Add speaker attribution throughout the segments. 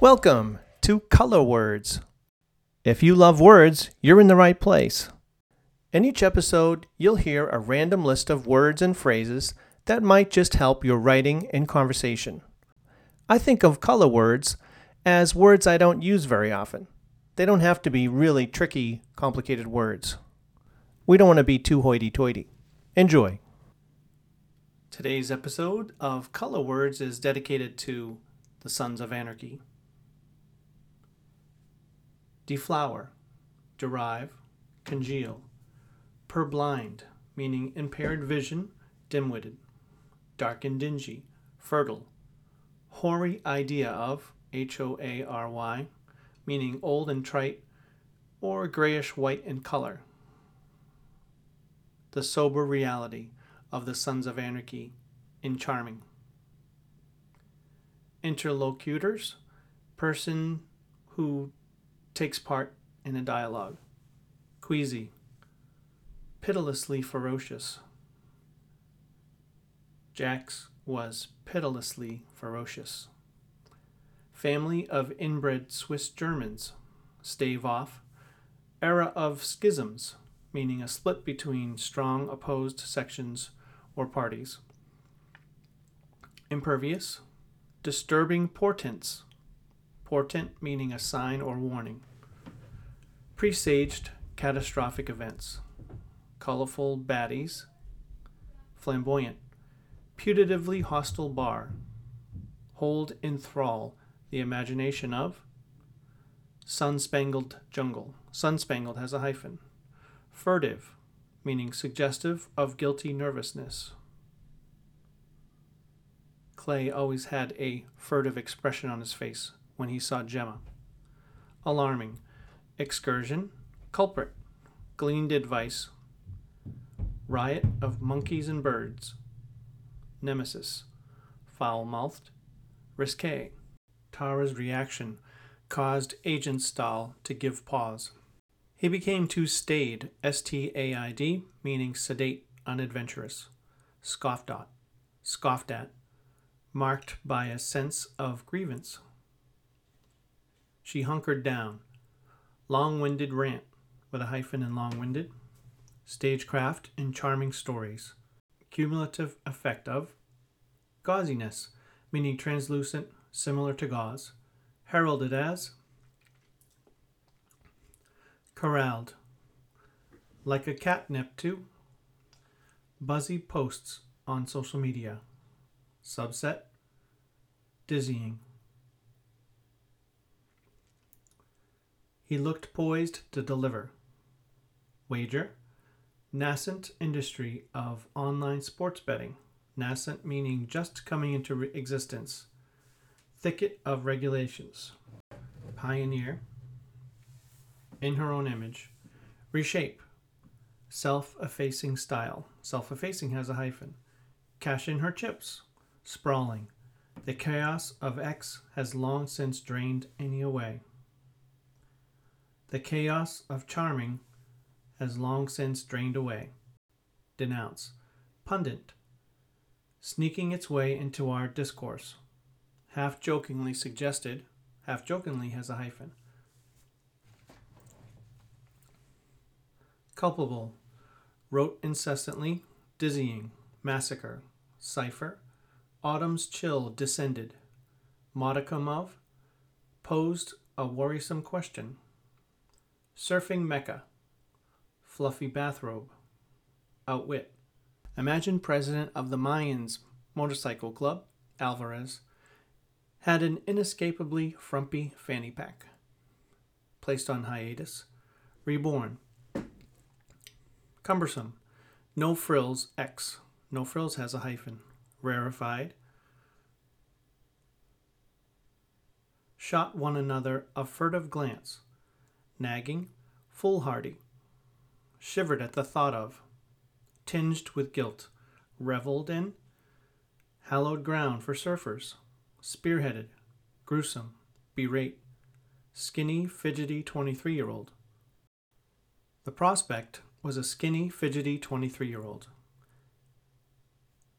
Speaker 1: Welcome to Color Words. If you love words, you're in the right place. In each episode, you'll hear a random list of words and phrases that might just help your writing and conversation. I think of color words as words I don't use very often. They don't have to be really tricky, complicated words. We don't want to be too hoity toity. Enjoy. Today's episode of Color Words is dedicated to the Sons of Anarchy. Deflower, derive, congeal. Purblind, meaning impaired vision, dim witted. Dark and dingy, fertile. Hoary idea of, H O A R Y, meaning old and trite, or grayish white in color. The sober reality of the Sons of Anarchy in Charming. Interlocutors, person who takes part in a dialogue. Queasy, pitilessly ferocious. Jax was pitilessly ferocious. Family of inbred Swiss Germans. Stave off. Era of schisms, meaning a split between strong opposed sections or parties. Impervious. Disturbing portents. Portent meaning a sign or warning. Presaged catastrophic events. Colorful baddies. Flamboyant. Putatively hostile bar. Hold in thrall the imagination of. Sun spangled jungle. Sun spangled has a hyphen. Furtive, meaning suggestive of guilty nervousness. Clay always had a furtive expression on his face when he saw Gemma. Alarming, excursion, culprit, gleaned advice, riot of monkeys and birds, nemesis, foul mouthed, risque. Tara's reaction caused Agent Stahl to give pause. He became too staid, S T A I D, meaning sedate, unadventurous, scoffed at, scoffed at, marked by a sense of grievance. She hunkered down, long winded rant, with a hyphen in long winded, stagecraft in charming stories, cumulative effect of, gauziness, meaning translucent, similar to gauze, heralded as, corralled, like a catnip to, buzzy posts on social media, subset, dizzying. He looked poised to deliver. Wager, nascent industry of online sports betting. Nascent meaning just coming into re- existence. Thicket of regulations. Pioneer, in her own image. Reshape, self effacing style. Self effacing has a hyphen. Cash in her chips. Sprawling. The chaos of X has long since drained any away. The chaos of charming has long since drained away. Denounce. Pundit. Sneaking its way into our discourse. Half jokingly suggested, half jokingly has a hyphen. Culpable. Wrote incessantly, dizzying, massacre, cipher, autumn's chill descended, modicum of, posed a worrisome question. Surfing Mecca, fluffy bathrobe, outwit. Imagine president of the Mayans Motorcycle Club, Alvarez, had an inescapably frumpy fanny pack. Placed on hiatus, reborn. Cumbersome, no frills X. No frills has a hyphen. Rarefied. Shot one another a furtive glance nagging, foolhardy, shivered at the thought of, tinged with guilt, reveled in, hallowed ground for surfers, spearheaded, gruesome, berate, skinny, fidgety 23 year old. The prospect was a skinny, fidgety 23 year old.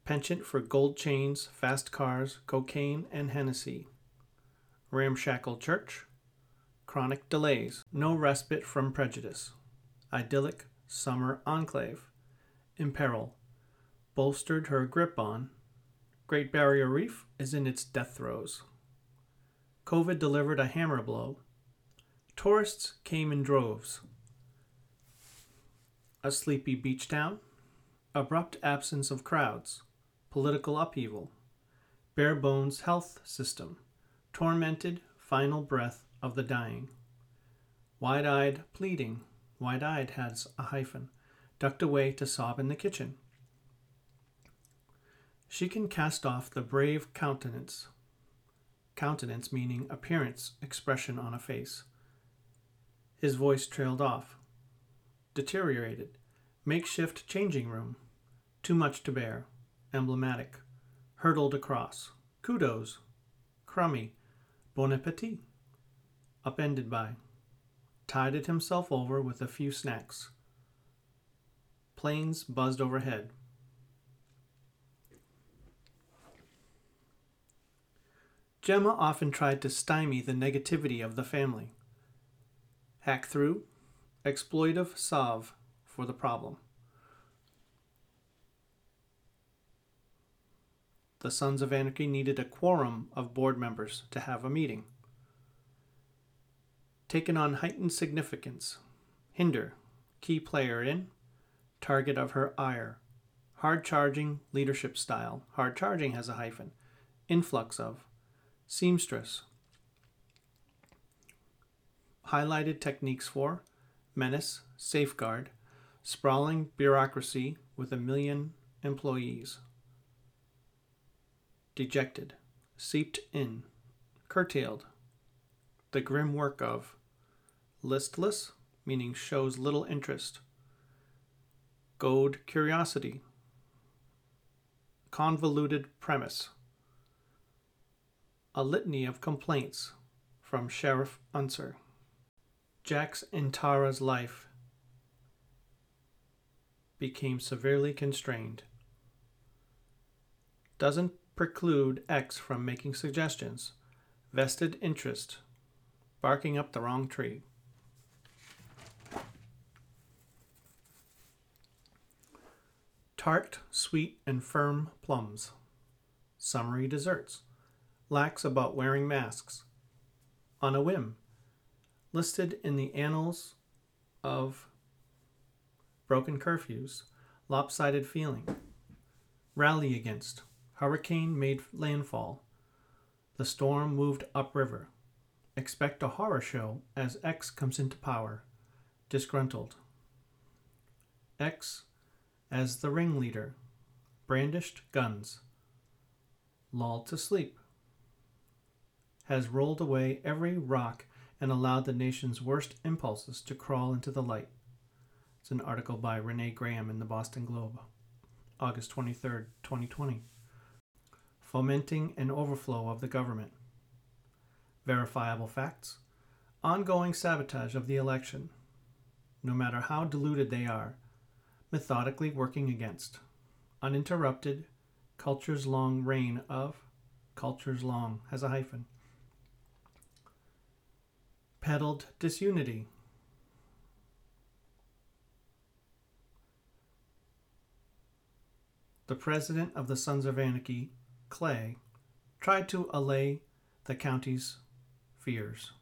Speaker 1: Penchant for gold chains, fast cars, cocaine, and Hennessy. Ramshackle church. Chronic delays. No respite from prejudice. Idyllic summer enclave. Imperil. Bolstered her grip on. Great Barrier Reef is in its death throes. COVID delivered a hammer blow. Tourists came in droves. A sleepy beach town. Abrupt absence of crowds. Political upheaval. Bare bones health system. Tormented final breath of the dying. Wide eyed pleading. Wide eyed has a hyphen. Ducked away to sob in the kitchen. She can cast off the brave countenance. Countenance meaning appearance, expression on a face. His voice trailed off. Deteriorated. Makeshift changing room. Too much to bear. Emblematic. Hurdled across. Kudos. Crummy. Bon appetit. Upended by. Tided himself over with a few snacks. Planes buzzed overhead. Gemma often tried to stymie the negativity of the family. Hack through, exploitive solve for the problem. The Sons of Anarchy needed a quorum of board members to have a meeting. Taken on heightened significance. Hinder, key player in, target of her ire. Hard charging leadership style. Hard charging has a hyphen. Influx of. Seamstress. Highlighted techniques for menace, safeguard, sprawling bureaucracy with a million employees. Dejected, seeped in, curtailed. The grim work of listless, meaning shows little interest. Goad curiosity, convoluted premise a litany of complaints from Sheriff Unser. Jax and Tara's life became severely constrained. Doesn't preclude X from making suggestions. Vested interest. Barking up the wrong tree. Tart, sweet, and firm plums. Summery desserts lax about wearing masks. On a whim, listed in the annals of broken curfews, lopsided feeling. Rally against. Hurricane made landfall. The storm moved upriver. Expect a horror show as X comes into power. Disgruntled. X as the ringleader. Brandished guns. Lulled to sleep has rolled away every rock and allowed the nation's worst impulses to crawl into the light. It's an article by Renee Graham in the Boston Globe, August 23, 2020. Fomenting an overflow of the government. Verifiable facts. Ongoing sabotage of the election, no matter how diluted they are, methodically working against. Uninterrupted, culture's long reign of, culture's long has a hyphen peddled disunity. The president of the Sons of Anarchy, Clay, tried to allay the county's fears.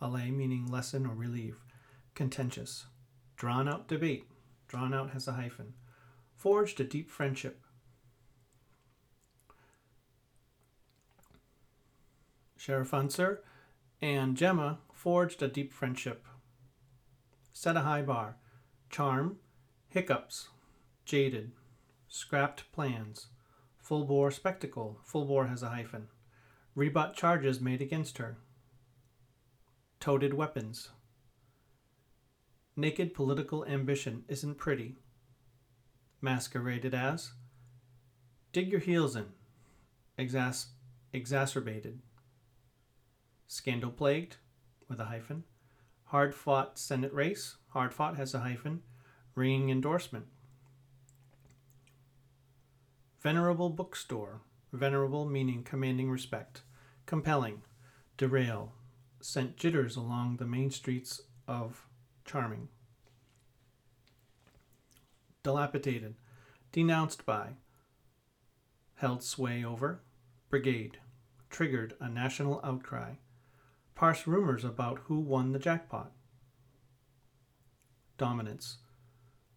Speaker 1: Allay meaning lessen or relieve. Contentious. Drawn out debate. Drawn out has a hyphen. Forged a deep friendship. Sheriff Unser and Gemma forged a deep friendship. Set a high bar. Charm, hiccups, jaded, scrapped plans, full bore spectacle, full bore has a hyphen, rebut charges made against her, toted weapons. Naked political ambition isn't pretty. Masqueraded as? Dig your heels in, exas- exacerbated. Scandal plagued? With a hyphen, hard fought Senate race, hard fought has a hyphen, ringing endorsement. Venerable bookstore, venerable meaning commanding respect, compelling, derail, sent jitters along the main streets of Charming. Dilapidated, denounced by, held sway over, brigade, triggered a national outcry, parse rumors about who won the jackpot. Dominance,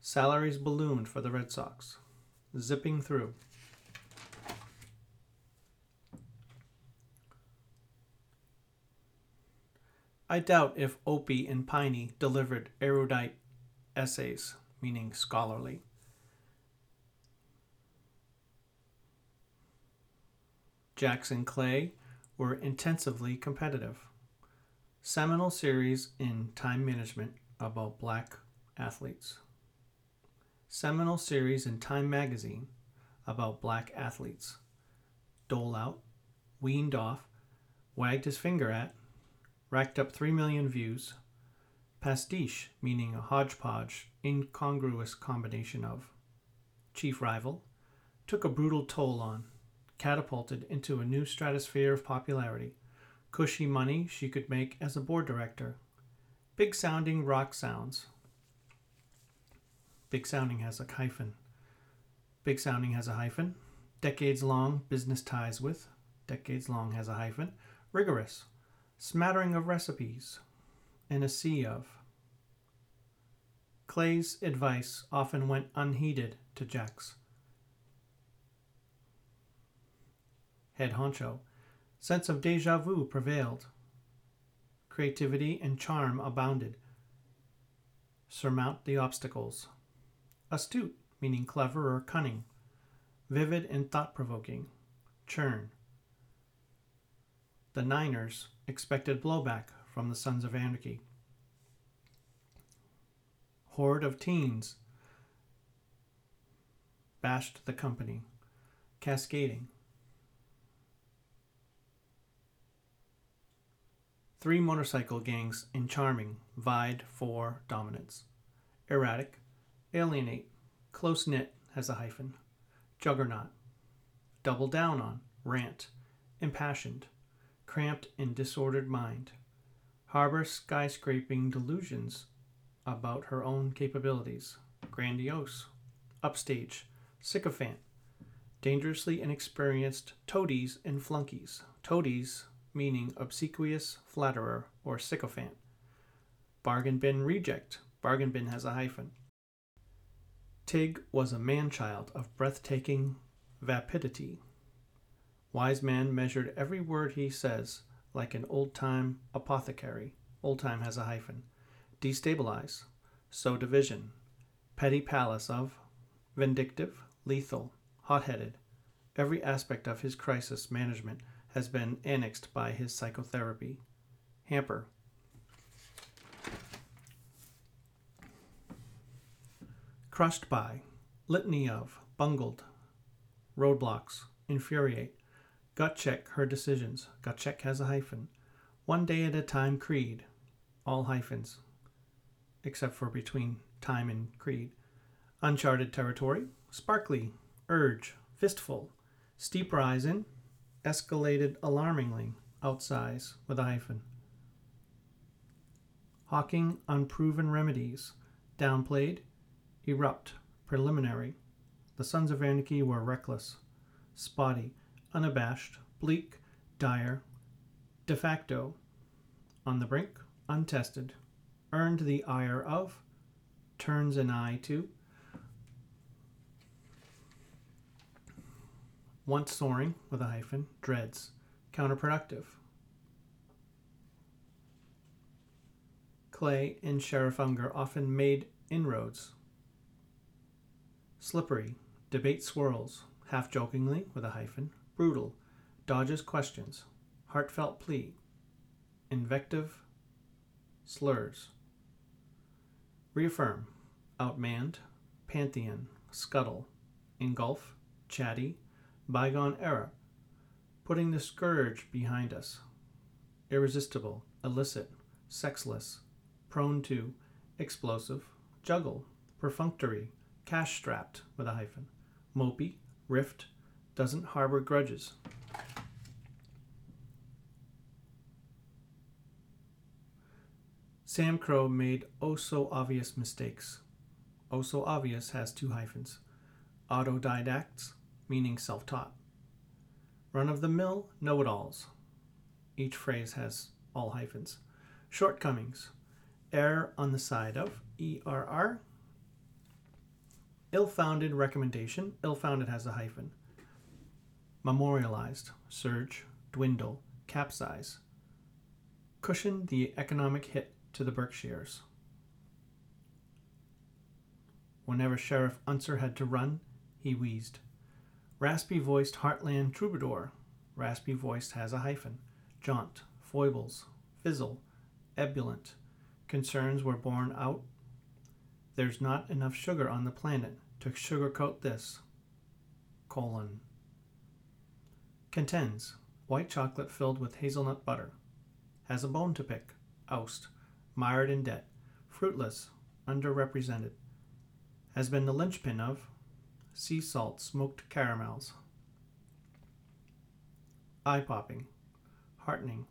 Speaker 1: salaries ballooned for the Red Sox, zipping through. I doubt if Opie and Piney delivered erudite essays, meaning scholarly. Jackson Clay were intensively competitive. Seminal series in time management about black athletes. Seminal series in Time magazine about black athletes. Dole out, weaned off, wagged his finger at, racked up 3 million views. Pastiche, meaning a hodgepodge, incongruous combination of. Chief rival, took a brutal toll on, catapulted into a new stratosphere of popularity. Cushy money she could make as a board director. Big sounding rock sounds. Big sounding has a hyphen. Big sounding has a hyphen. Decades long business ties with. Decades long has a hyphen. Rigorous smattering of recipes, and a sea of. Clay's advice often went unheeded to Jax. Head honcho, sense of deja vu prevailed. Creativity and charm abounded. Surmount the obstacles. Astute, meaning clever or cunning. Vivid and thought provoking. Churn. The Niners expected blowback from the Sons of Anarchy. Horde of teens bashed the company, cascading. Three motorcycle gangs in Charming vied for dominance. Erratic, alienate, close knit has a hyphen. Juggernaut, double down on, rant, impassioned cramped and disordered mind, harbor skyscraping delusions about her own capabilities, grandiose, upstage, sycophant, dangerously inexperienced toadies and flunkies, toadies meaning obsequious flatterer or sycophant, bargain bin reject, bargain bin has a hyphen. Tig was a man child of breathtaking vapidity Wise man measured every word he says like an old time apothecary. Old time has a hyphen. Destabilize. Sow division. Petty palace of. Vindictive. Lethal. Hot headed. Every aspect of his crisis management has been annexed by his psychotherapy. Hamper. Crushed by. Litany of. Bungled. Roadblocks. Infuriate Gut check her decisions. Gut check has a hyphen. One day at a time creed. All hyphens. Except for between time and creed. Uncharted territory. Sparkly. Urge. Fistful. Steep rise in. Escalated alarmingly. Outsize with a hyphen. Hawking unproven remedies. Downplayed. Erupt. Preliminary. The Sons of Anarchy were reckless. Spotty unabashed, bleak, dire, de facto, on the brink, untested, earned the ire of, turns an eye to, once soaring, with a hyphen, dreads, counterproductive. Clay and Sheriff Unser often made inroads. Slippery, debate swirls, half jokingly, with a hyphen, brutal, dodges questions, heartfelt plea, invective, slurs. Reaffirm, outmanned, pantheon, scuttle, engulf, chatty, bygone era, putting the scourge behind us, irresistible, illicit, sexless, prone to, explosive, juggle, perfunctory, cash strapped with a hyphen, mopey, rift, doesn't harbor grudges. SAMCRO made oh so obvious mistakes. Oh so obvious has two hyphens. Autodidacts, meaning self taught. Run of the mill know it alls. Each phrase has all hyphens. Shortcomings. Err on the side of ERR. Ill founded recommendation. Ill founded has a hyphen. Memorialized. Surge. Dwindle. Capsize. Cushion the economic hit to the Berkshires. Whenever Sheriff Unser had to run, he wheezed. Raspy voiced Heartland Troubadour. Raspy voiced has a hyphen. Jaunt, foibles, fizzle, ebullient. Concerns were borne out. There's not enough sugar on the planet to sugarcoat this. Colon. Contends. White chocolate filled with hazelnut butter. Has a bone to pick. Oust. Mired in debt. Fruitless. Underrepresented. Has been the linchpin of sea salt smoked caramels. Eye popping, heartening.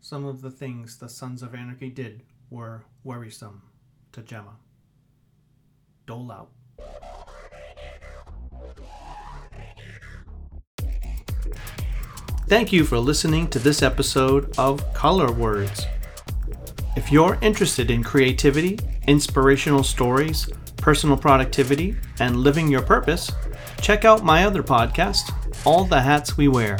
Speaker 1: Some of the things the Sons of Anarchy did were worrisome to Gemma. Dole out. Thank you for listening to this episode of Color Words. If you're interested in creativity, inspirational stories, personal productivity, and living your purpose, check out my other podcast, All the Hats We Wear.